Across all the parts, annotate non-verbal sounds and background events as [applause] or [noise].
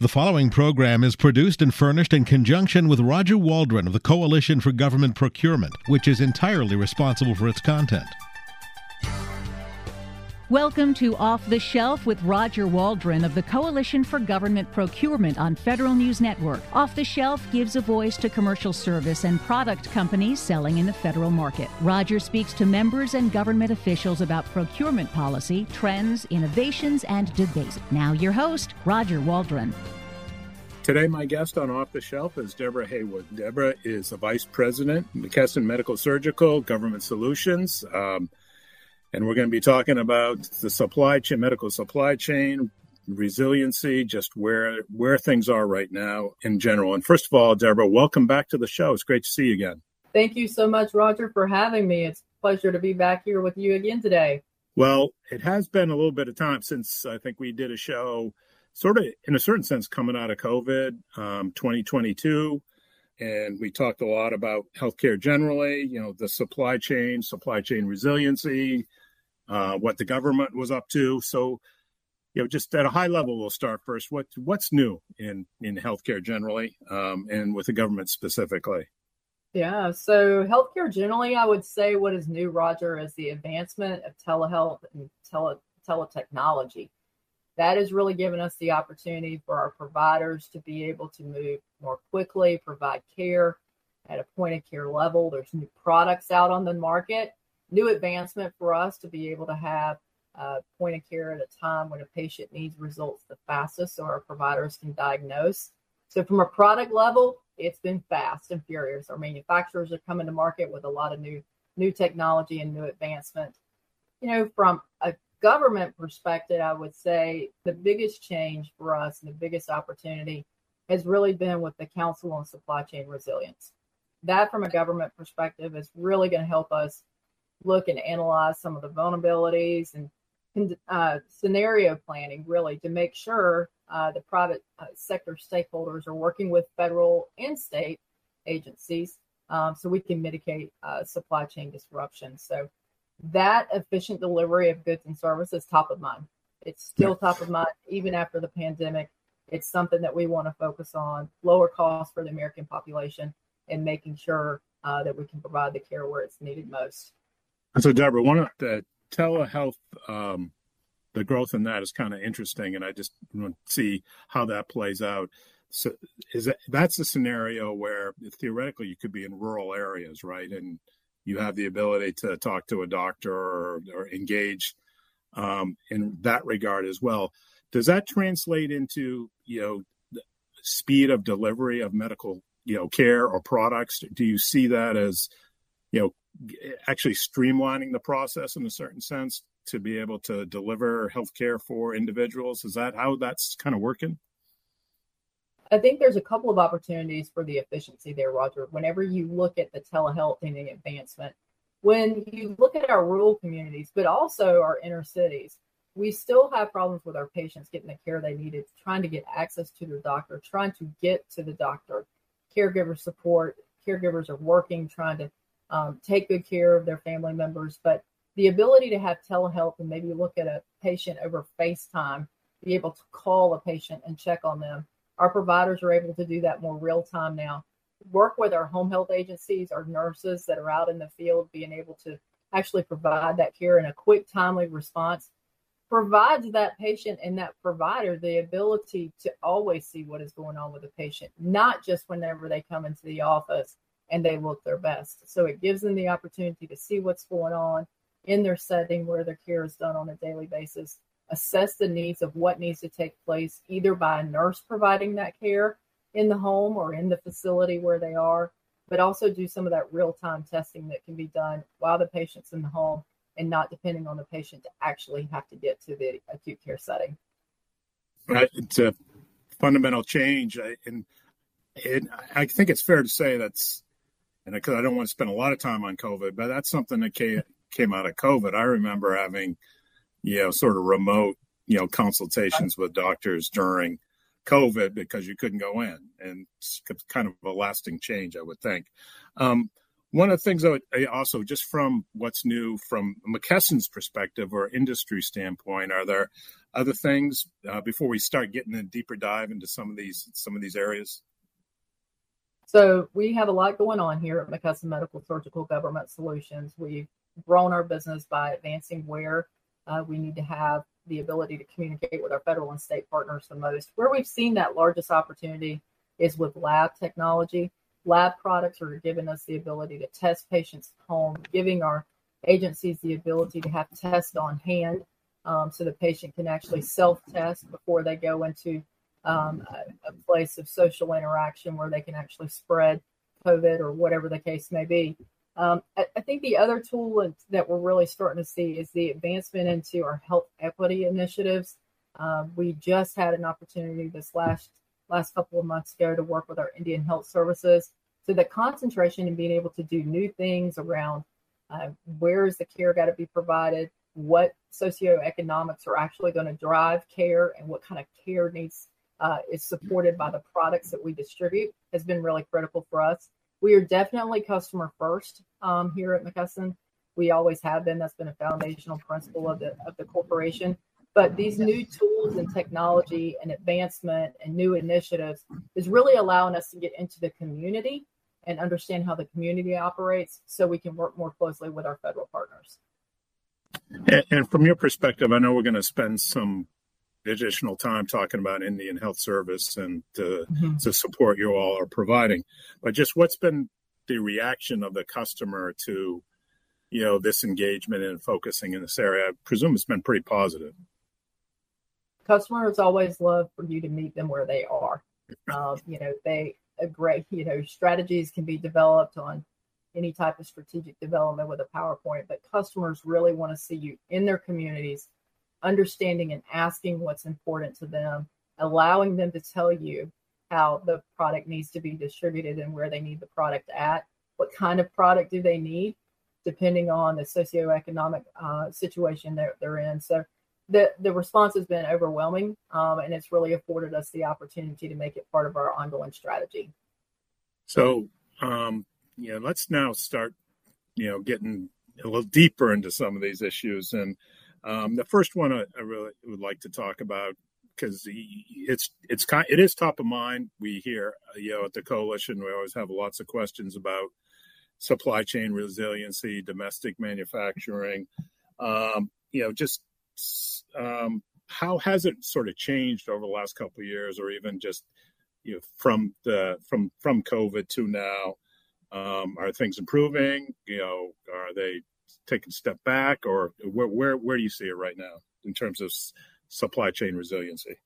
The following program is produced and furnished in conjunction with Roger Waldron of the Coalition for Government Procurement, which is entirely responsible for its content. Welcome to Off the Shelf with Roger Waldron of the Coalition for Government Procurement on Federal News Network. Off the Shelf gives a voice to commercial service and product companies selling in the federal market. Roger speaks to members and government officials about procurement policy, trends, innovations, and debates. Now, your host, Roger Waldron. Today, my guest on Off the Shelf is Deborah Haywood. Deborah is the Vice President, McKesson Medical Surgical Government Solutions. Um, and we're going to be talking about the supply chain, medical supply chain, resiliency, just where where things are right now in general. And first of all, Deborah, welcome back to the show. It's great to see you again. Thank you so much, Roger, for having me. It's a pleasure to be back here with you again today. Well, it has been a little bit of time since I think we did a show, sort of in a certain sense, coming out of COVID, um, 2022 and we talked a lot about healthcare generally, you know, the supply chain, supply chain resiliency, uh, what the government was up to. So, you know, just at a high level, we'll start first. What what's new in in healthcare generally, um, and with the government specifically? Yeah, so healthcare generally, I would say what is new, Roger, is the advancement of telehealth and tele teletechnology that has really given us the opportunity for our providers to be able to move more quickly, provide care at a point of care level. There's new products out on the market, new advancement for us to be able to have a point of care at a time when a patient needs results the fastest so our providers can diagnose. So, from a product level, it's been fast and furious. Our manufacturers are coming to market with a lot of new new technology and new advancement. You know, from a government perspective, I would say the biggest change for us and the biggest opportunity has really been with the Council on Supply Chain Resilience. That, from a government perspective, is really going to help us look and analyze some of the vulnerabilities and uh, scenario planning, really, to make sure uh, the private uh, sector stakeholders are working with federal and state agencies um, so we can mitigate uh, supply chain disruption. So that efficient delivery of goods and services top of mind. It's still top of mind even after the pandemic. It's something that we want to focus on, lower costs for the American population, and making sure uh, that we can provide the care where it's needed most. So, Deborah, one of the telehealth, um, the growth in that is kind of interesting, and I just want to see how that plays out. So, is that that's a scenario where theoretically you could be in rural areas, right? And you have the ability to talk to a doctor or, or engage um, in that regard as well. Does that translate into you know speed of delivery of medical you know care or products? Do you see that as you know actually streamlining the process in a certain sense to be able to deliver healthcare for individuals? Is that how that's kind of working? I think there's a couple of opportunities for the efficiency there, Roger. Whenever you look at the telehealth and the advancement, when you look at our rural communities, but also our inner cities, we still have problems with our patients getting the care they needed, trying to get access to their doctor, trying to get to the doctor. Caregiver support, caregivers are working, trying to um, take good care of their family members. But the ability to have telehealth and maybe look at a patient over FaceTime, be able to call a patient and check on them our providers are able to do that more real time now. Work with our home health agencies, our nurses that are out in the field, being able to actually provide that care in a quick, timely response provides that patient and that provider the ability to always see what is going on with the patient, not just whenever they come into the office and they look their best. So it gives them the opportunity to see what's going on in their setting where their care is done on a daily basis assess the needs of what needs to take place, either by a nurse providing that care in the home or in the facility where they are, but also do some of that real time testing that can be done while the patient's in the home and not depending on the patient to actually have to get to the acute care setting. Right. It's a fundamental change. And, and I think it's fair to say that's, and because I don't want to spend a lot of time on COVID, but that's something that came, came out of COVID. I remember having you know, sort of remote, you know, consultations with doctors during COVID because you couldn't go in, and it's kind of a lasting change, I would think. Um, one of the things I also, just from what's new from McKesson's perspective or industry standpoint, are there other things uh, before we start getting a deeper dive into some of these some of these areas? So we have a lot going on here at McKesson Medical Surgical Government Solutions. We've grown our business by advancing where uh, we need to have the ability to communicate with our federal and state partners the most. Where we've seen that largest opportunity is with lab technology. Lab products are giving us the ability to test patients at home, giving our agencies the ability to have tests on hand um, so the patient can actually self test before they go into um, a, a, place of social interaction where they can actually spread COVID or whatever the case may be. Um, I, I, think the other tool that we're really starting to see is the advancement into our health equity initiatives. Um, we just had an opportunity this last last couple of months ago to work with our Indian Health Services. So the concentration in being able to do new things around uh, where is the care got to be provided, what socioeconomics are actually going to drive care, and what kind of care needs uh, is supported by the products that we distribute has been really critical for us. We are definitely customer first um, here at McKesson. We always have been. That's been a foundational principle of the of the corporation. But these new tools and technology and advancement and new initiatives is really allowing us to get into the community and understand how the community operates so we can work more closely with our federal partners. And, and from your perspective, I know we're going to spend some additional time talking about Indian Health Service and uh, mm-hmm. the support you all are providing, but just what's been the reaction of the customer to you know this engagement and focusing in this area? I presume it's been pretty positive. Customers always love for you to meet them where they are. [laughs] Um, you know, they agree. you know, strategies can be developed on any type of strategic development with a PowerPoint, but customers really want to see you in their communities, understanding and asking what's important to them, allowing them to tell you how the product needs to be distributed and where they need the product at, what kind of product do they need, depending on the socioeconomic uh, situation they're, they're in. So the the response has been overwhelming, um, and it's really afforded us the opportunity to make it part of our ongoing strategy. So, um, you know, let's now start, you know, getting a little deeper into some of these issues. And um, the first one I, I, really would like to talk about because it's it's kind it is top of mind. We hear, you know, at the coalition, we always have lots of questions about supply chain resiliency, domestic manufacturing. Um, you know, just um, how has it sort of changed over the last couple of years, or even just you know from the from from COVID to now? Um, are things improving? You know, are they taking a step back, or where where where do you see it right now in terms of supply chain resiliency?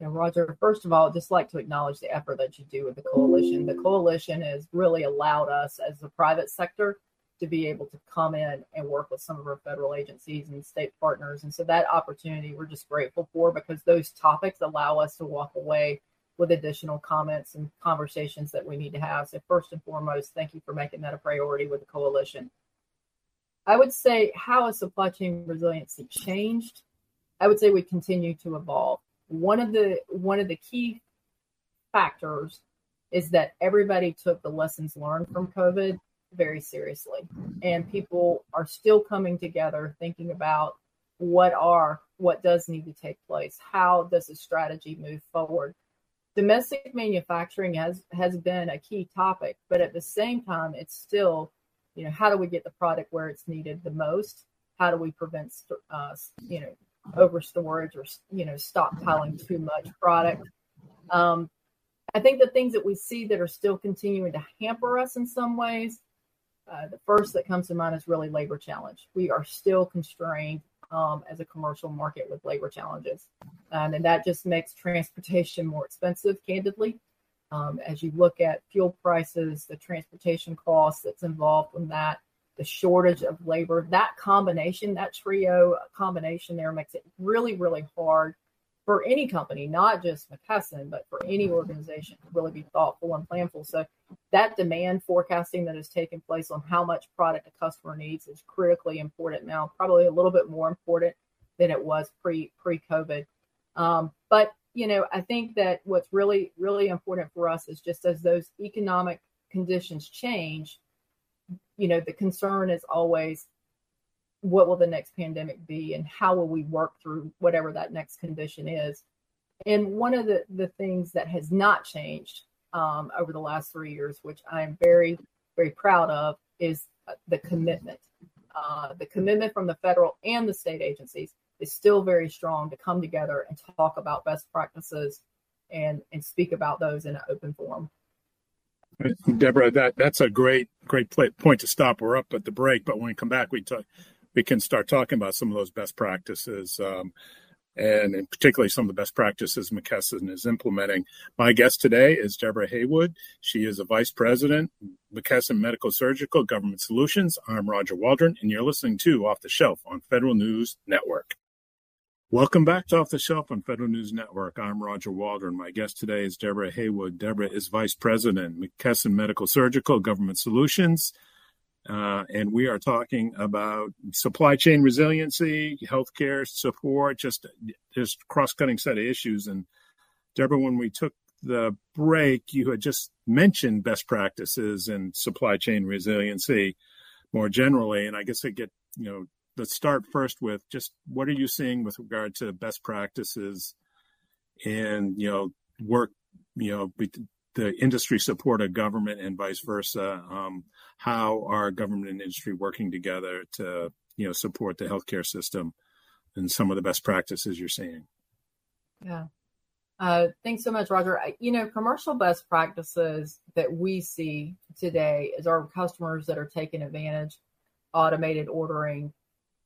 Yeah, Roger, first of all, I'd just like to acknowledge the effort that you do with the coalition. The coalition has really allowed us as the private sector to be able to come in and work with some of our federal agencies and state partners. And so that opportunity we're just grateful for because those topics allow us to walk away with additional comments and conversations that we need to have. So first and foremost, thank you for making that a priority with the coalition. I would say how has supply chain resiliency changed? I would say we continue to evolve. One of the one of the key factors is that everybody took the lessons learned from COVID very seriously. And people are still coming together thinking about what are what does need to take place how does the strategy move forward domestic manufacturing has has been a key topic but at the same time it's still you know how do we get the product where it's needed the most how do we prevent uh, you know over storage or you know stockpiling too much product um, i think the things that we see that are still continuing to hamper us in some ways uh, the first that comes to mind is really labor challenge. We are still constrained um, as a commercial market with labor challenges. Um, and that just makes transportation more expensive, candidly. Um, as you look at fuel prices, the transportation costs that's involved in that, the shortage of labor, that combination, that trio combination there makes it really, really hard for any company, not just McKesson, but for any organization to really be thoughtful and planful. So that demand forecasting that has taken place on how much product a customer needs is critically important now, probably a little bit more important than it was pre pre COVID. Um, but you know, I think that what's really really important for us is just as those economic conditions change, you know, the concern is always what will the next pandemic be and how will we work through whatever that next condition is. And one of the, the things that has not changed um, over the last three years, which I'm very, very proud of, is uh, the commitment. Uh, the commitment from the federal and the state agencies is still very strong to come together and talk about best practices and, and speak about those in an open forum. Deborah, that that's a great great point to stop. We're up at the break, but when we come back, we talk, we can start talking about some of those best practices, um, and in particularly some of the best practices McKesson is implementing. My guest today is Deborah Haywood. She is a vice president, McKesson Medical Surgical Government Solutions. I'm Roger Waldron, and you're listening to Off the Shelf on Federal News Network. Welcome back to Off the Shelf on Federal News Network. I'm Roger Waldron. My guest today is Deborah Haywood. Deborah is Vice President, McKesson Medical Surgical Government Solutions. Uh, and we are talking about supply chain resiliency, healthcare support, just just cross-cutting set of issues. And Deborah, when we took the break, you had just mentioned best practices and supply chain resiliency more generally. And I guess I get you know let's start first with just what are you seeing with regard to best practices and you know work you know the industry support of government and vice versa? Um, how are government and industry working together to you know support the healthcare system and some of the best practices you're seeing? Yeah. Uh, thanks so much roger. You know commercial best practices that we see today is our customers that are taking advantage automated ordering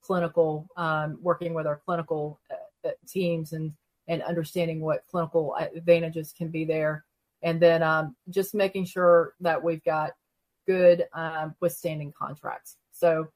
clinical, um, working with our clinical uh, uh, teams and and understanding what clinical advantages can be there, and then um, just making sure that we've got good um, withstanding contracts. So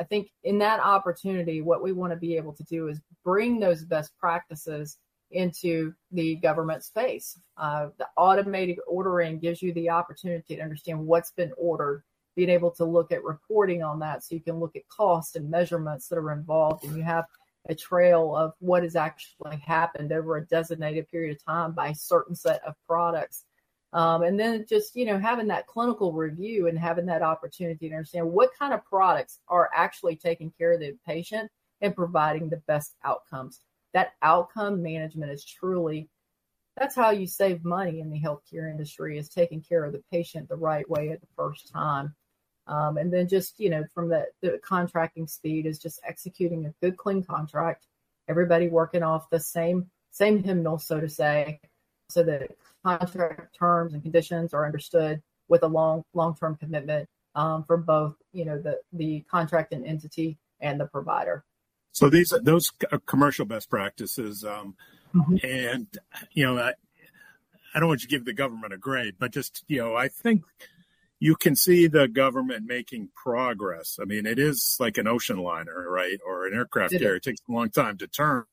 I think in that opportunity, what we want to be able to do is bring those best practices into the government space. Uh, the automated ordering gives you the opportunity to understand what's been ordered being able to look at reporting on that so you can look at cost and measurements that are involved and you have a trail of what has actually happened over a designated period of time by a certain set of products. Um, and then just you know having that clinical review and having that opportunity to understand what kind of products are actually taking care of the patient and providing the best outcomes. That outcome management is truly that's how you save money in the healthcare industry is taking care of the patient the right way at the first time um, and then just, you know, from the, the contracting speed is just executing a good, clean contract, everybody working off the same, same hymnal, so to say, so that contract terms and conditions are understood with a long, long-term commitment um, for both, you know, the, the contracting entity and the provider. So these, those commercial best practices, um, mm-hmm. and, you know, I, I don't want you to give the government a grade, but just, you know, I think you can see the government making progress. I mean, it is like an ocean liner, right, or an aircraft carrier. It takes a long time to turn,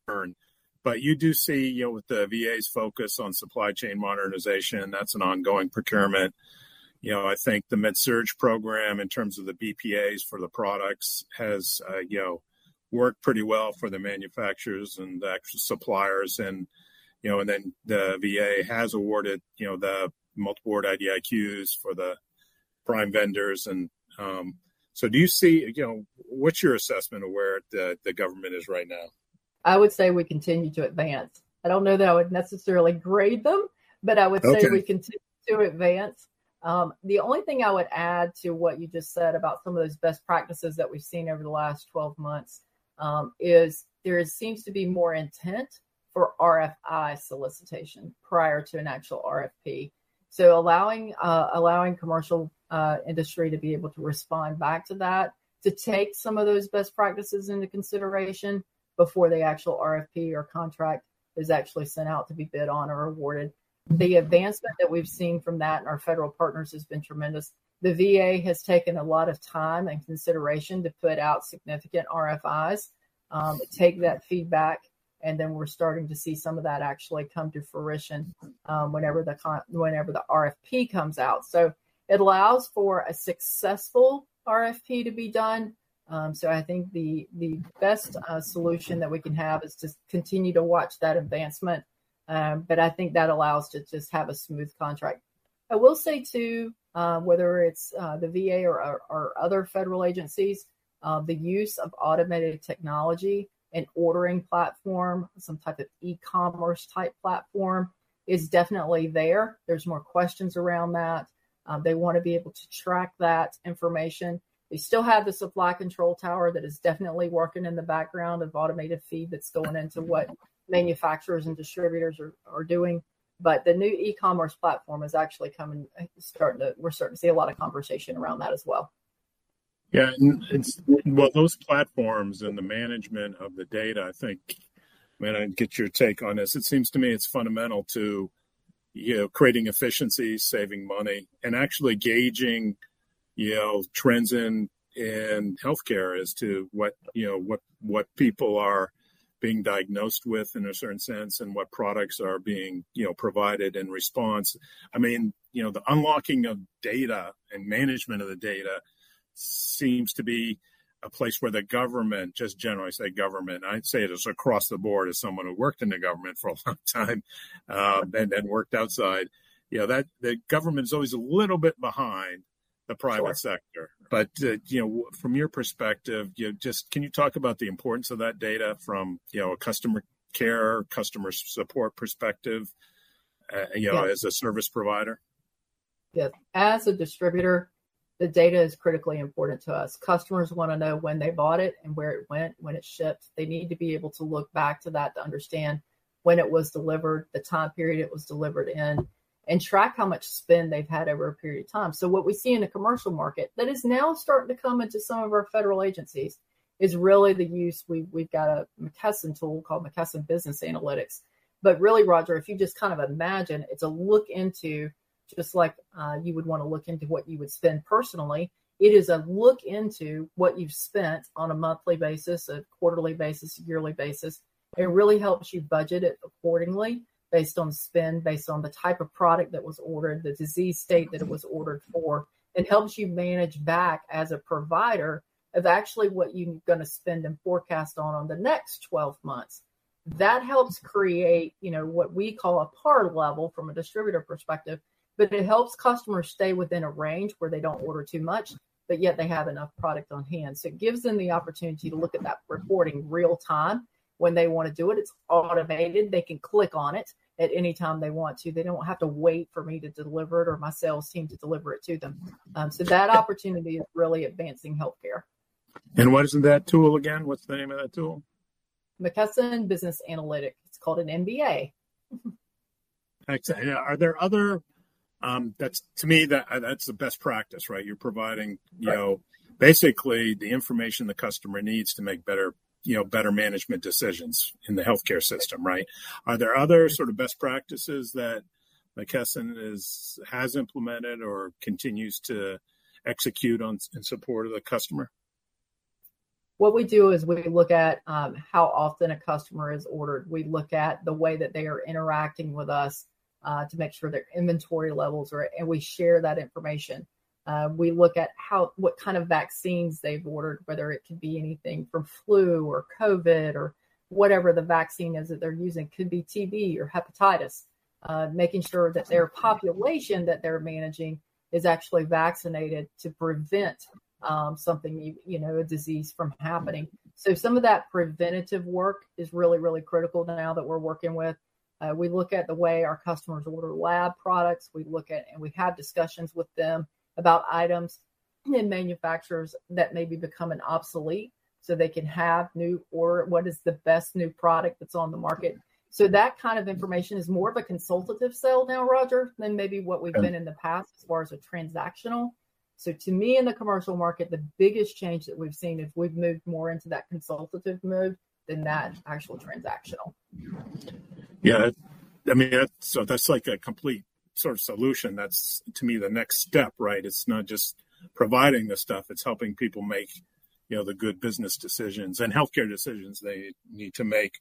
but you do see, you know, with the VA's focus on supply chain modernization, that's an ongoing procurement. You know, I think the Med-Surg program, in terms of the BPAs for the products, has uh, you know worked pretty well for the manufacturers and the actual suppliers, and you know, and then the VA has awarded you know the multiple award IDIQs for the prime vendors. And um, so do you see you know what's your assessment of where the, the government is right now? I would say we continue to advance. I don't know that i would necessarily grade them but i would say okay. we continue to advance. Um, the only thing i would add to what you just said about some of those best practices that we've seen over the last 12 months um, is there seems to be more intent for rfi solicitation prior to an actual rfp so allowing uh, allowing commercial uh, industry to be able to respond back to that, to take some of those best practices into consideration before the actual RFP or contract is actually sent out to be bid on or awarded. The advancement that we've seen from that and our federal partners has been tremendous. The VA has taken a lot of time and consideration to put out significant RFIs, um, take that feedback, and then we're starting to see some of that actually come to fruition um, whenever the con- whenever the RFP comes out. So it allows for a successful RFP to be done. Um, so I think the the best uh, solution that we can have is to continue to watch that advancement. Um, but I think that allows to just have a smooth contract. I will say too, uh, whether it's uh, the VA or, or, or, other federal agencies, uh, the use of automated technology an ordering platform, some type of e-commerce type platform is definitely there. There's more questions around that. Um, they want to be able to track that information. They still have the supply control tower that is definitely working in the background of automated feed that's going into what manufacturers and distributors are, are doing. But the new e-commerce platform is actually coming, starting to, we're starting to see a lot of conversation around that as well. Yeah, it's well those platforms and the management of the data. I think, man, I get your take on this. It seems to me it's fundamental to you know creating efficiencies, saving money, and actually gauging you know trends in in healthcare as to what you know what what people are being diagnosed with in a certain sense and what products are being you know provided in response. I mean you know the unlocking of data and management of the data seems to be a place where the government, just generally say government, I'd say it is across the board as someone who worked in the government for a [laughs] long time um, and then worked outside. You know, that the government is always a little bit behind the private sure. sector. But, uh, you know, from your perspective, you know, just can you talk about the importance of that data from, you know, a customer care, customer support perspective, uh, you know, as a service provider? Yes. As a distributor, the data is critically important to us. Customers want to know when they bought it and where it went, when it shipped. They need to be able to look back to that to understand when it was delivered, the time period it was delivered in, and track how much spend they've had over a period of time. So what we see in the commercial market that is now starting to come into some of our federal agencies is really the use. We we've got a McKesson tool called McKesson Business Analytics. But really, Roger, if you just kind of imagine, it's a look into just like uh, you would want to look into what you would spend personally. It is a look into what you've spent on a monthly basis, a quarterly basis, a yearly basis. It really helps you budget it accordingly based on spend, based on the type of product that was ordered, the disease state that it was ordered for. It helps you manage back as a provider of actually what you're going to spend and forecast on on the next 12 months. That helps create, you know, what we call a par level from a distributor perspective but it helps customers stay within a range where they don't order too much, but yet they have enough product on hand. So it gives them the opportunity to look at that reporting real time when they want to do it. It's automated. They can click on it at any time they want to. They don't have to wait for me to deliver it or my sales team to deliver it to them. Um, so that opportunity is really advancing healthcare. And what is that tool again? What's the name of that tool? McKesson Business Analytics. It's called an MBA. Excellent. Are there other um, that's to me that uh, that's the best practice, right? You're providing, you right. know, basically the information the customer needs to make better, you know, better management decisions in the healthcare system, right? Are there other sort of best practices that McKesson is has implemented or continues to execute on in support of the customer? What we do is we look at um, how often a customer is ordered. We look at the way that they are interacting with us uh, to make sure their inventory levels are, and we share that information. Uh, we look at how what kind of vaccines they've ordered, whether it could be anything from flu or COVID or whatever the vaccine is that they're using, could be TB or hepatitis. Uh, making sure that their population that they're managing is actually vaccinated to prevent um, something, you, you know, a disease from happening. So some of that preventative work is really, really critical now that we're working with. Uh, we look at the way our customers order lab products. We look at and we have discussions with them about items and manufacturers that may be becoming obsolete so they can have new or what is the best new product that's on the market. So that kind of information is more of a consultative sale now, Roger, than maybe what we've been in the past as far as a transactional. So to me in the commercial market, the biggest change that we've seen is we've moved more into that consultative mode than that actual transactional. Yeah, I mean, that's, so that's like a complete sort of solution. That's to me the next step, right? It's not just providing the stuff; it's helping people make, you know, the good business decisions and healthcare decisions they need to make.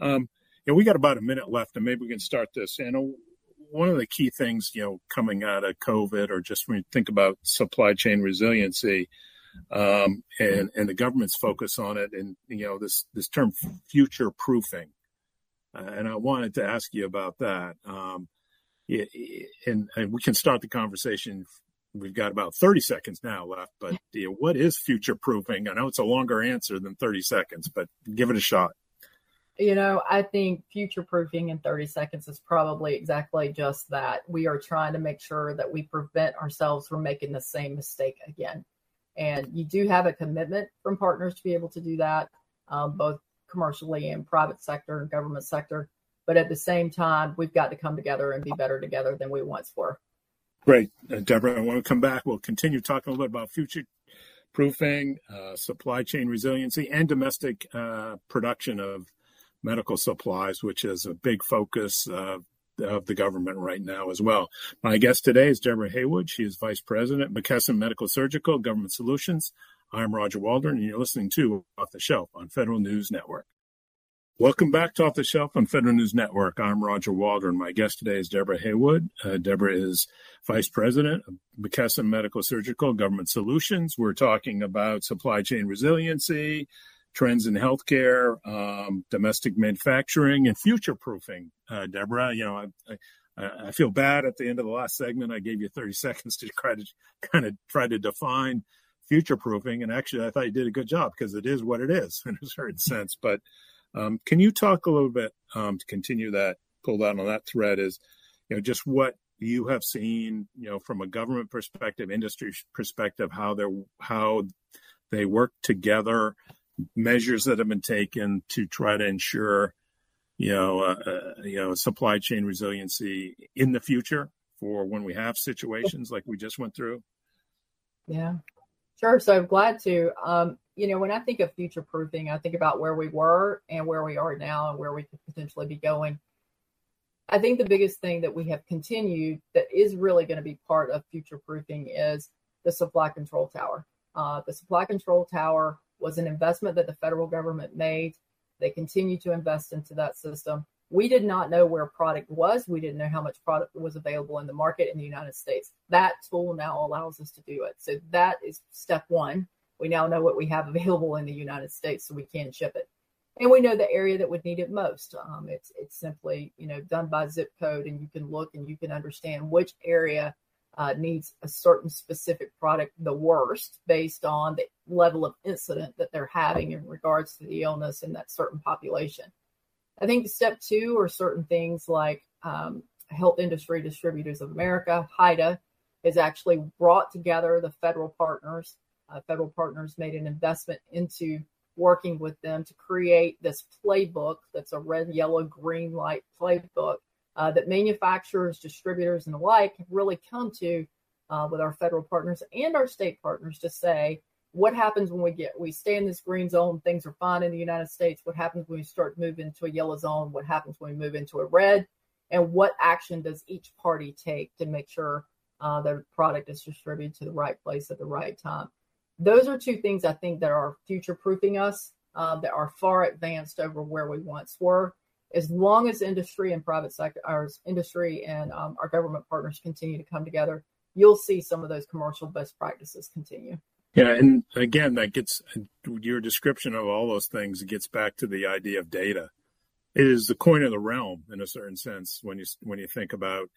Um, you know, we got about a minute left, and maybe we can start this. You know, one of the key things, you know, coming out of COVID, or just when you think about supply chain resiliency, um, and and the government's focus on it, and you know, this this term future proofing uh, and I wanted to ask you about that. Um, and, and, we can start the conversation we've got about 30 seconds now left, but [laughs] you know, what is future proofing? I know it's a longer answer than 30 seconds, but give it a shot. You know, I think future proofing in 30 seconds is probably exactly just that. We are trying to make sure that we prevent ourselves from making the same mistake again. And you do have a commitment from partners to be able to do that, um, both commercially and private sector and government sector. But at the same time, we've got to come together and be better together than we once were. Great. Uh, Deborah, When we come back. We'll continue talking a little bit about future proofing, uh, supply chain resiliency, and domestic uh, production of medical supplies, which is a big focus uh, of the government right now as well. My guest today is Deborah Haywood. She is Vice President, McKesson Medical Surgical Government Solutions. I'm Roger Waldron, and you're listening to Off the Shelf on Federal News Network. Welcome back to Off the Shelf on Federal News Network. I'm Roger Waldron. My guest today is Deborah Haywood. Uh, Deborah is Vice President of McKesson Medical Surgical Government Solutions. We're talking about supply chain resiliency, trends in healthcare, um, domestic manufacturing, and future proofing. Uh, Deborah, you know, I, I, I, feel bad at the end of the last segment. I gave you 30 [laughs] seconds to try to kind of try to define future proofing. And actually, I thought you did a good job because it is what it is [laughs] in a certain sense. But um, can you talk a little bit um, to continue that, pull down on that thread is, you know, just what you have seen, you know, from a government perspective, industry perspective, how they're, how they work together measures that have been taken to try to ensure, you know, uh, uh, you know, supply chain resiliency in the future for when we have situations like we just went through? Yeah, sure. So I'm glad to. Um, you know, when I think of future proofing, I think about where we were and where we are now and where we could potentially be going. I think the biggest thing that we have continued that is really going to be part of future proofing is the supply control tower. Uh, the supply control tower was an investment that the federal government made. They continue to invest into that system. We did not know where product was. We didn't know how much product was available in the market in the United States. That tool now allows us to do it. So that is step one. We now know what we have available in the United States, so we can ship it. And we know the area that would need it most. Um, it's it's simply you know done by zip code, and you can look and you can understand which area uh, needs a certain specific product the worst based on the level of incident that they're having in regards to the illness in that certain population. I think step two are certain things like um, Health Industry Distributors of America, HIDA, has actually brought together the federal partners. Uh, federal partners made an investment into working with them to create this playbook that's a red, yellow, green light playbook uh, that manufacturers, distributors, and the like have really come to uh, with our federal partners and our state partners to say what happens when we get we stay in this green zone things are fine in the united states. What happens when we start moving to a yellow zone? What happens when we move into a red? And what action does each party take to make sure uh, the product is distributed to the right place at the right time? Those are two things i think that are future proofing us uh, that are far advanced over where we once were. As long as industry and private sector, our industry and um, our government partners continue to come together, you'll see some of those commercial best practices continue. Yeah, and again, that gets your description of all those things gets back to the idea of data. It is the coin of the realm in a certain sense when you when you think about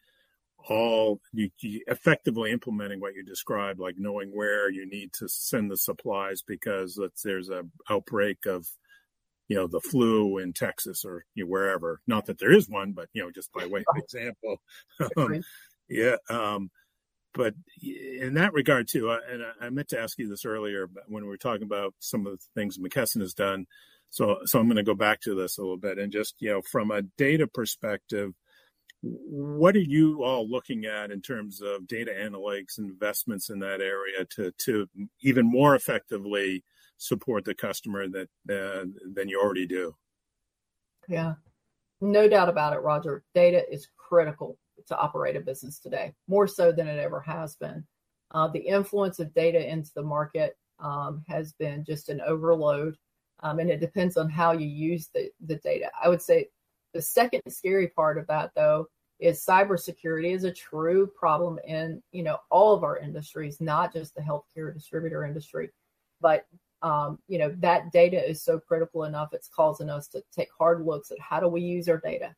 all you, you effectively implementing what you described, like knowing where you need to send the supplies because let's there's a outbreak of you know, the flu in Texas or you know, wherever. Not that there is one, but you know, just by way of example. um, [laughs] yeah. Um, but in that regard too, I, and I meant to ask you this earlier when we were talking about some of the things McKesson has done. So, so I'm going to go back to this a little bit and just you know, from a data perspective, what are you all looking at in terms of data analytics investments in that area to to even more effectively support the customer that uh, than you already do. Yeah, no doubt about it, Roger. Data is critical to operate a business today, more so than it ever has been. Uh, the influence of data into the market um, has been just an overload, um, and it depends on how you use the, the data. I would say the second scary part of that, though, is cybersecurity is a true problem in you know all of our industries, not just the healthcare distributor industry, but um, you know that data is so critical enough it's causing us to take hard looks at how do we use our data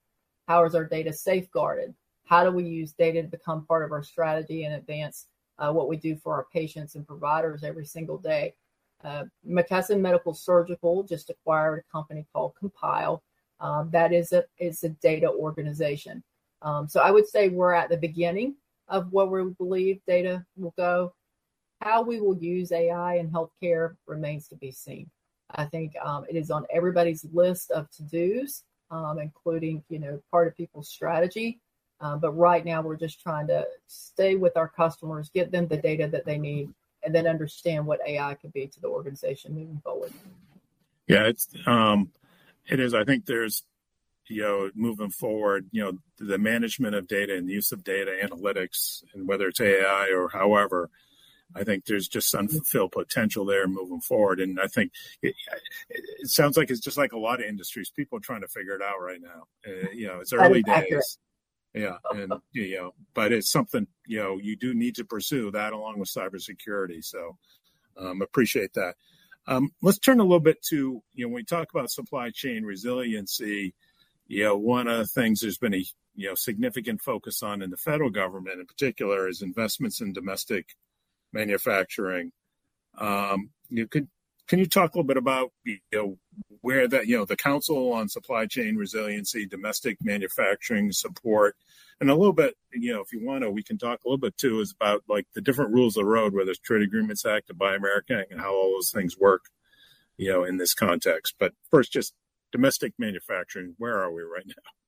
how is our data safeguarded how do we use data to become part of our strategy and advance uh, what we do for our patients and providers every single day. Uh, McKesson Medical Surgical just acquired a company called Compile. Um, that is a is a data organization. Um, so I would say we're at the beginning of where we believe data will go. How we will use AI in healthcare remains to be seen. I think um, it is on everybody's list of to dos, um, including you know part of people's strategy. Uh, but right now, we're just trying to stay with our customers, get them the data that they need, and then understand what AI could be to the organization moving forward. Yeah, it's um, it is. I think there's you know moving forward, you know, the management of data and the use of data analytics, and whether it's AI or however. I think there's just unfulfilled potential there moving forward, and I think it, it sounds like it's just like a lot of industries. People are trying to figure it out right now. Uh, you know, it's early days. Accurate yeah, [laughs] and you know, but it's something you know you do need to pursue that along with cybersecurity. So um, appreciate that. Um, let's turn a little bit to you know when we talk about supply chain resiliency. You know, one of the things there's been a you know significant focus on in the federal government in particular is investments in domestic manufacturing. Um, you could can you talk a little bit about you know where that you know the Council on Supply Chain Resiliency, domestic manufacturing support, and a little bit you know if you want to, we can talk a little bit too is about like the different rules of the road, whether it's Trade Agreements Act, the Buy American, and how all those things work, you know, in this context. But first, just domestic manufacturing. Where are we right now?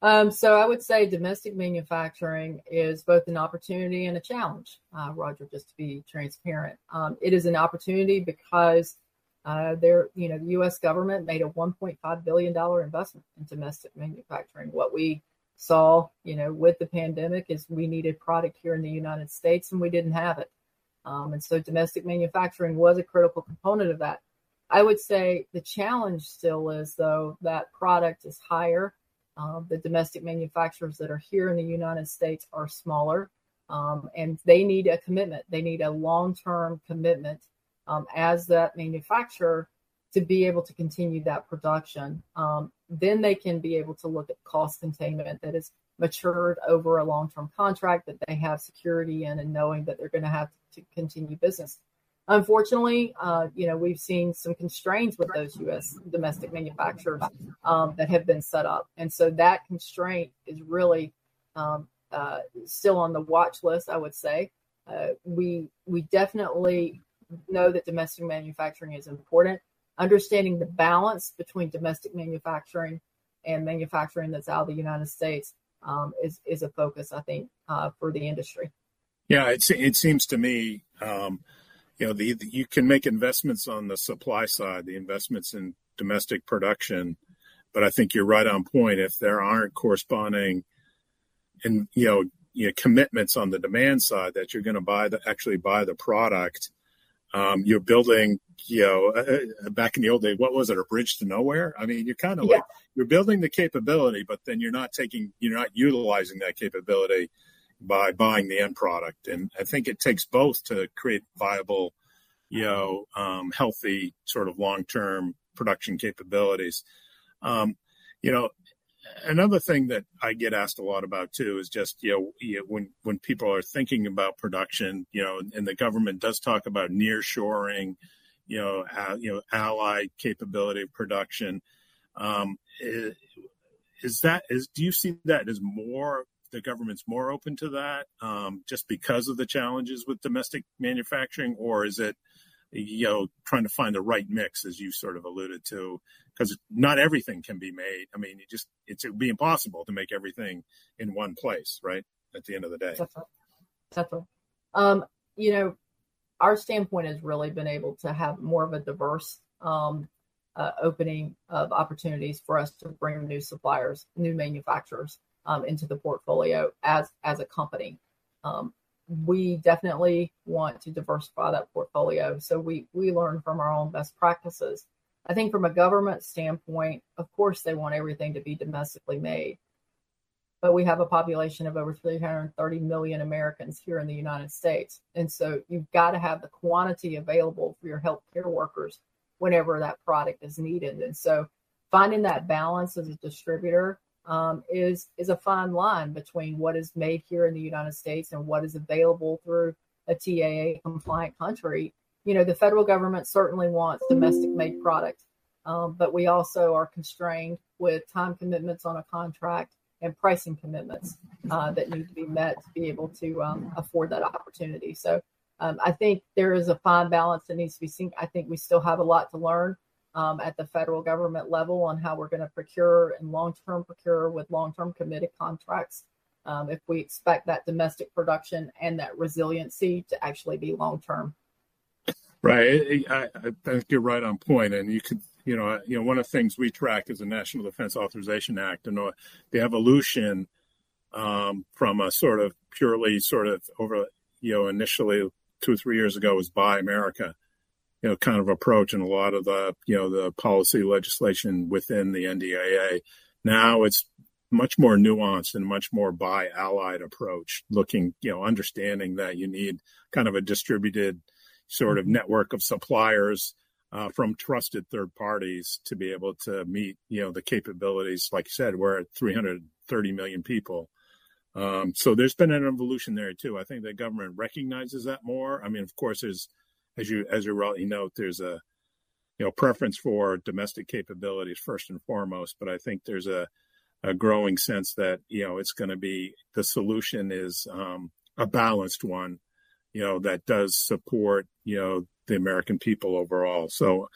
Um, so I would say domestic manufacturing is both an opportunity and a challenge, uh, Roger, just to be transparent. Um, it is an opportunity because uh, there, you know, the U.S. government made a 1.5 billion dollar investment in domestic manufacturing. What we saw, you know, with the pandemic is we needed product here in the United States and we didn't have it, um, and so domestic manufacturing was a critical component of that. I would say the challenge still is though that product is higher um, the domestic manufacturers that are here in the United States are smaller, um, and they need a commitment. They need a long term commitment um, as that manufacturer to be able to continue that production. Um, then they can be able to look at cost containment that is matured over a long term contract that they have security in and knowing that they're going to have to continue business. Unfortunately, uh, you know, we've seen some constraints with those U.S. domestic manufacturers um, that have been set up, and so that constraint is really um, uh, still on the watch list. I would say uh, we we definitely know that domestic manufacturing is important. Understanding the balance between domestic manufacturing and manufacturing that's out of the United States um, is is a focus, I think, uh, for the industry. Yeah, it it seems to me um, you know, the, the, you can make investments on the supply side, the investments in domestic production, but I think you're right on point. If there aren't corresponding, and you know, you know, commitments on the demand side that you're going to buy the actually buy the product, um, you're building, you know, uh, uh, back in the old days, what was it, a bridge to nowhere? I mean, you're kind of yeah. like you're building the capability, but then you're not taking, you're not utilizing that capability by buying the end product. And I think it takes both to create viable, you know, um, healthy sort of long term production capabilities. Um, you know, another thing that I get asked a lot about too is just you know, you know, when when people are thinking about production, you know, and the government does talk about near shoring, you know, you know, allied capability of production. Um, is, is that is do you see that as more the government's more open to that um, just because of the challenges with domestic manufacturing, or is it you know trying to find the right mix as you sort of alluded to? Because not everything can be made. I mean it just it's it would be impossible to make everything in one place right at the end of the day. Definitely. um you know our standpoint has really been able to have more of a diverse um uh, opening of opportunities for us to bring new suppliers new manufacturers um, into the portfolio as as a company. Um, we definitely want to diversify that portfolio, so we we learn from our own best practices. I think from a government standpoint, of course, they want everything to be domestically made, but we have a population of over 330 million Americans here in the United States, and so you've got to have the quantity available for your healthcare workers whenever that product is needed. And so, finding that balance as a distributor um, is is a fine line between what is made here in the United States and what is available through a TAA compliant country. You know, the federal government certainly wants domestic made product, um, but we also are constrained with time commitments on a contract and pricing commitments uh, that need to be met to be able to um, afford that opportunity. So um, I think there is a fine balance that needs to be seen. I think we still have a lot to learn um, at the federal government level on how we're going to procure and long term procure with long term committed contracts. Um, if we expect that domestic production and that resiliency to actually be long term. Right, I, I, think you're right on point, and you could, you know, you know, one of the things we track is the National Defense Authorization Act, and the evolution um, from a sort of purely sort of over, you know, initially two or three years ago was Buy America, you know, kind of approach and a lot of the, you know, the policy legislation within the NDAA. Now it's much more nuanced and much more buy allied approach, looking, you know, understanding that you need kind of a distributed sort of mm-hmm. network of suppliers uh, from trusted third parties to be able to meet, you know, the capabilities. Like you said, we're at 330 million people. Um, so there's been an evolution there too. I think the government recognizes that more. I mean, of course, there's as you as you rightly note, there's a you know preference for domestic capabilities first and foremost, but I think there's a a growing sense that you know it's going to be the solution is um, a balanced one, you know that does support you know the American people overall. So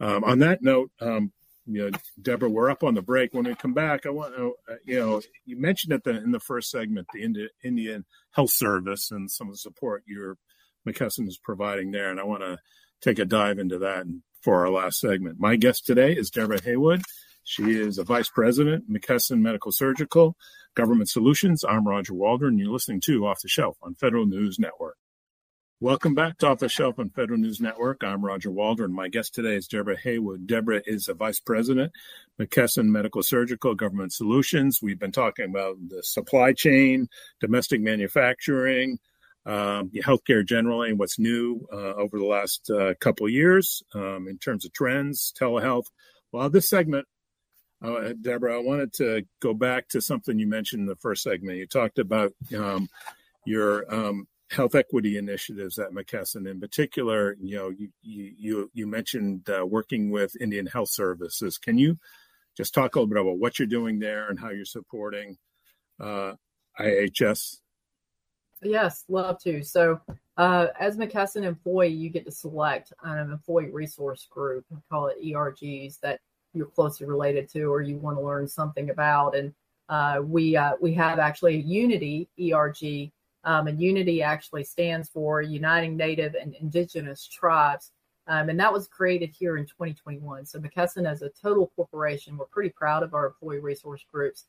um, on that note, um, you know, Deborah, we're up on the break. When we come back, I want to, uh, you know, you mentioned at the in the first segment the Indi- Indian Health Service and some of the support your McKesson is providing there, and I want to take a dive into that for our last segment. My guest today is Deborah Haywood. She is a vice president, McKesson Medical Surgical Government Solutions. I'm Roger Waldron. You're listening to Off the Shelf on Federal News Network. Welcome back to Off the Shelf on Federal News Network. I'm Roger Waldron. My guest today is Deborah Haywood. Deborah is a vice president, McKesson Medical Surgical Government Solutions. We've been talking about the supply chain, domestic manufacturing, um, healthcare generally, and what's new uh, over the last uh, couple years um, in terms of trends, telehealth. Well, this segment, uh, Deborah, I wanted to go back to something you mentioned in the first segment. You talked about um, your um, health equity initiatives at McKesson. In particular, you know, you you you mentioned uh, working with Indian Health Services. Can you just talk a little bit about what you're doing there and how you're supporting uh, IHS? Yes, love to. So, uh, as McKesson employee, you get to select an employee resource group, call it ERGs, that you're closely related to or you want to learn something about. And uh, we uh, we have actually a Unity ERG um, and Unity actually stands for Uniting Native and Indigenous Tribes. Um, and that was created here in 2021. So McKesson, as a total corporation, we're pretty proud of our employee resource groups.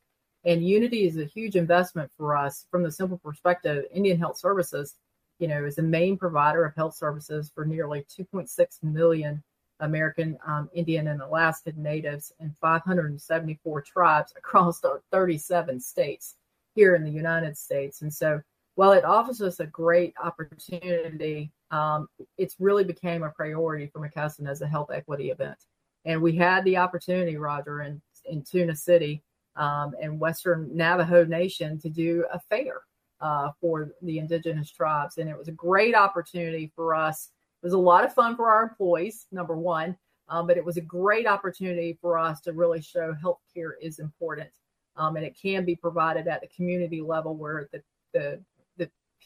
And Unity is a huge investment for us from the simple perspective Indian Health Services, you know, is the main provider of health services for nearly 2.6 million American um, Indian and Alaskan natives and 574 tribes [laughs] across 37 states here in the United States. And so while it offers us a great opportunity, um, it's really became a priority for McKesson as a health equity event. And we had the opportunity, Roger, in, in Tuba City um, and Western Navajo Nation to do a fair uh, for the indigenous tribes. And it was a great opportunity for us. It was a lot of fun for our employees, number one, um, but it was a great opportunity for us to really show healthcare is important. Um, and it can be provided at the community level where the, the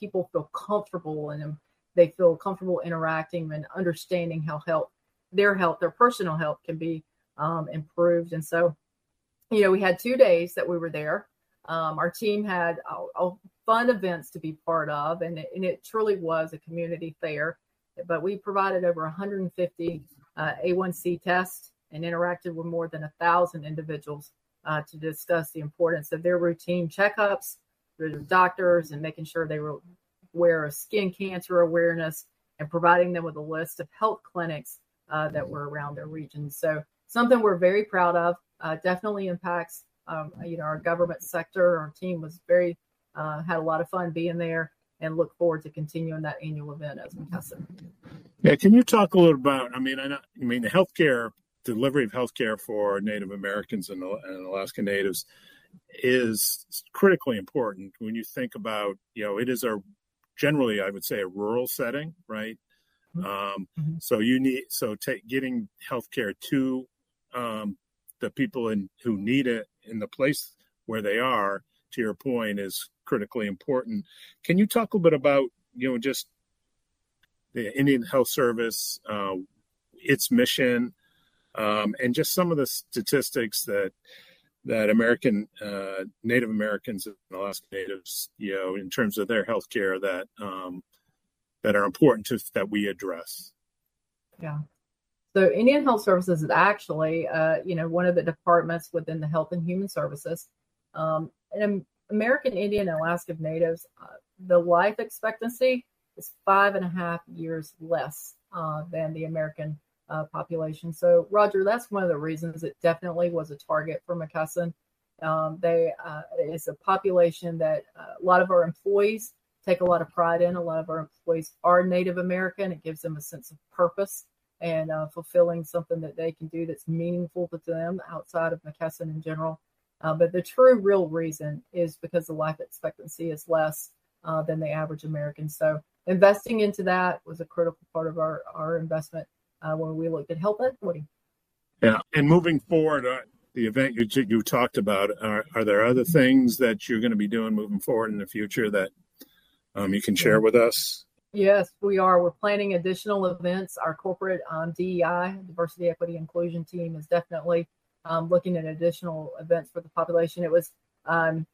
people feel comfortable and they feel comfortable interacting and understanding how health, their health, their personal health can be um, improved. And so, you know, we had two days that we were there. Um, our team had uh, fun events to be part of, and it, and it, truly was a community fair. But we provided over 150 uh, A1C tests and interacted with more than a thousand individuals uh, to discuss the importance of their routine checkups, their doctors and making sure they were aware of skin cancer awareness and providing them with a list of health clinics uh, that were around their region. So something we're very proud of. Uh, definitely impacts um, you know our government sector. Our team was very uh, had a lot of fun being there and look forward to continuing that annual event as McKesson. Yeah, can you talk a little about? I mean, I, know, I mean, the healthcare delivery of healthcare for Native Americans and, and Alaska Natives is critically important when you think about you know it is a generally I would say a rural setting, right? Mm-hmm. Um, mm-hmm. So you need so take, getting healthcare to um, the people in, who need it in the place where they are. To your point, is critically important. Can you talk a little bit about you know just the Indian Health Service, uh, its mission, um, and just some of the statistics that that American uh, Native Americans and Alaska Natives, you know, in terms of their health care that um, that are important to that we address. Yeah. So Indian Health Services is actually, uh, you know, one of the departments within the Health and Human Services. Um, and American Indian and Alaska Natives, uh, the life expectancy is five and a half years less uh, than the American uh, population. So, Roger, that's one of the reasons it definitely was a target for McKesson. Um, they uh, it's a population that uh, a lot of our employees take a lot of pride in. A lot of our employees are Native American. It gives them a sense of purpose and uh, fulfilling something that they can do that's meaningful to them outside of McKesson in general. Uh, but the true, real reason is because the life expectancy is less uh, than the average American. So investing into that was a critical part of our, our investment uh, when we looked at health equity. Yeah, and moving forward, uh, the event you, you talked about, are, are there other things that you're going to be doing moving forward in the future that um, you can share with us? Yes, we are. We're planning additional events. Our corporate um, DEI, diversity, equity, inclusion team is definitely um, looking at additional events for the population. It was um,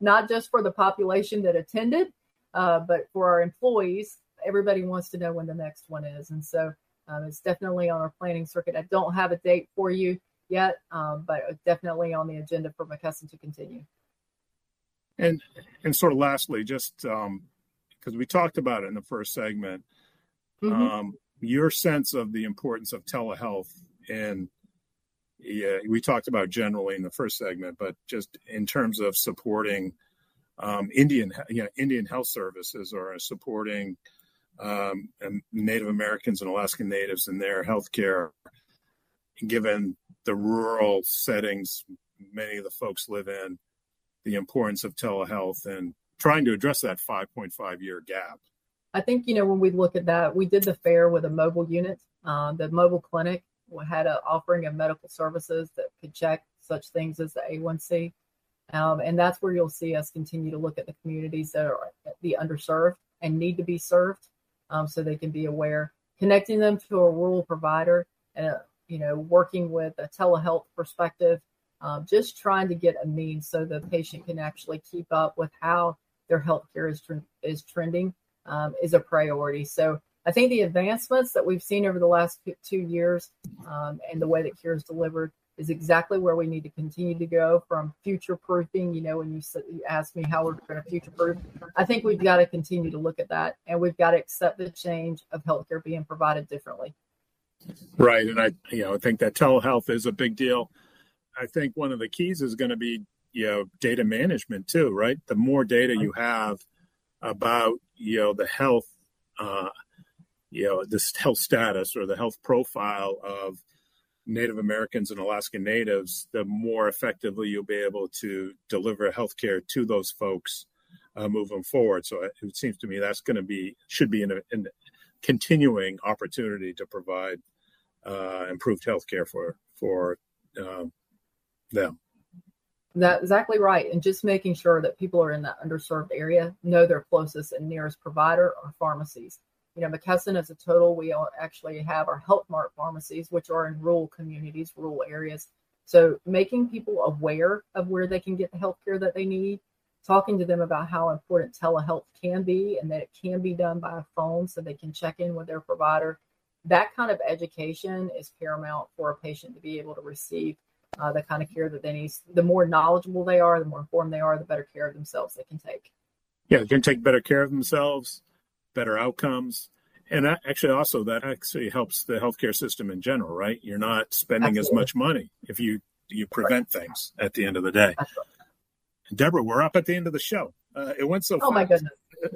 not just for the population that attended, uh, but for our employees. Everybody wants to know when the next one is, and so um, it's definitely on our planning circuit. I don't have a date for you yet, um, but definitely on the agenda for McKesson to continue. And and sort of lastly, just because um, we talked about it in the first segment, mm-hmm. Um, your sense of the importance of telehealth and yeah, we talked about generally in the first segment, but just in terms of supporting um, Indian, you know, Indian health services or supporting um, Native Americans and Alaskan Natives in their healthcare, given the rural settings many of the folks live in, the importance of telehealth and trying to address that 5.5 year gap. I think, you know, when we look at that, we did the fair with a mobile unit. Uh, the mobile clinic had an offering of medical services that could check such things as the A1C. Um, and that's where you'll see us continue to look at the communities that are the underserved and need to be served um, so they can be aware. Connecting them to a rural provider and, uh, you know, working with a telehealth perspective, um, just trying to get a means so the patient can actually keep up with how their healthcare is, is trending um, is a priority. So I think the advancements that we've seen over the last two years um, and the way that care is delivered is exactly where we need to continue to go from future proofing. You know, when you, you asked me how we're going to future proof, I think we've got to continue to look at that and we've got to accept the change of healthcare being provided differently. Right. And I, you know, I think that telehealth is a big deal. I think one of the keys is going to be, you know, data management too, right? The more data you have about, you know, the health, uh, you know, this health status or the health profile of Native Americans and Alaska Natives, the more effectively you'll be able to deliver healthcare to those folks uh, moving forward. So it, it, seems to me that's going to be should be a continuing opportunity to provide uh, improved healthcare for for um, them. That's exactly right, and just making sure that people are in that underserved area know their closest and nearest provider or pharmacies you know, McKesson as a total, we actually have our Health Mart pharmacies, which are in rural communities, rural areas. So making people aware of where they can get the health care that they need, talking to them about how important telehealth can be and that it can be done by a phone so they can check in with their provider. That kind of education is paramount for a patient to be able to receive uh, the kind of care that they need. The more knowledgeable they are, the more informed they are, the better care of themselves they can take. Yeah, they can take better care of themselves better outcomes. And that actually also that actually helps the healthcare system in general, right? You're not spending Absolutely. as much money if you you prevent right. things at the end of the day. Deborah, we're up at the end of the show. Uh, it went so. Oh fast. my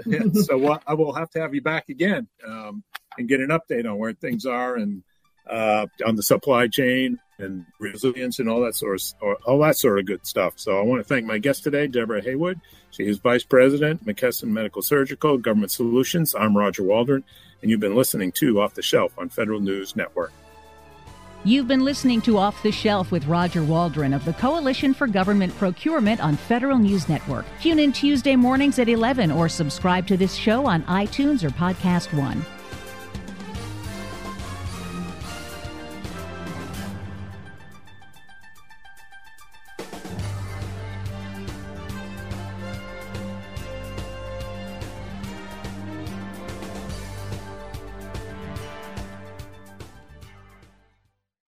goodness! [laughs] so we'll, I will have to have you back again um, and get an update on where things are and uh, on the supply chain and resilience and all that sort of all that sort of good stuff. So I want to thank my guest today, Deborah Haywood. She is Vice President, McKesson Medical Surgical Government Solutions. I'm Roger Waldron, and you've been listening to Off the Shelf on Federal News Network. You've been listening to Off the Shelf with Roger Waldron of the Coalition for Government Procurement on Federal News Network. Tune in Tuesday mornings at 11 or subscribe to this show on iTunes or Podcast One.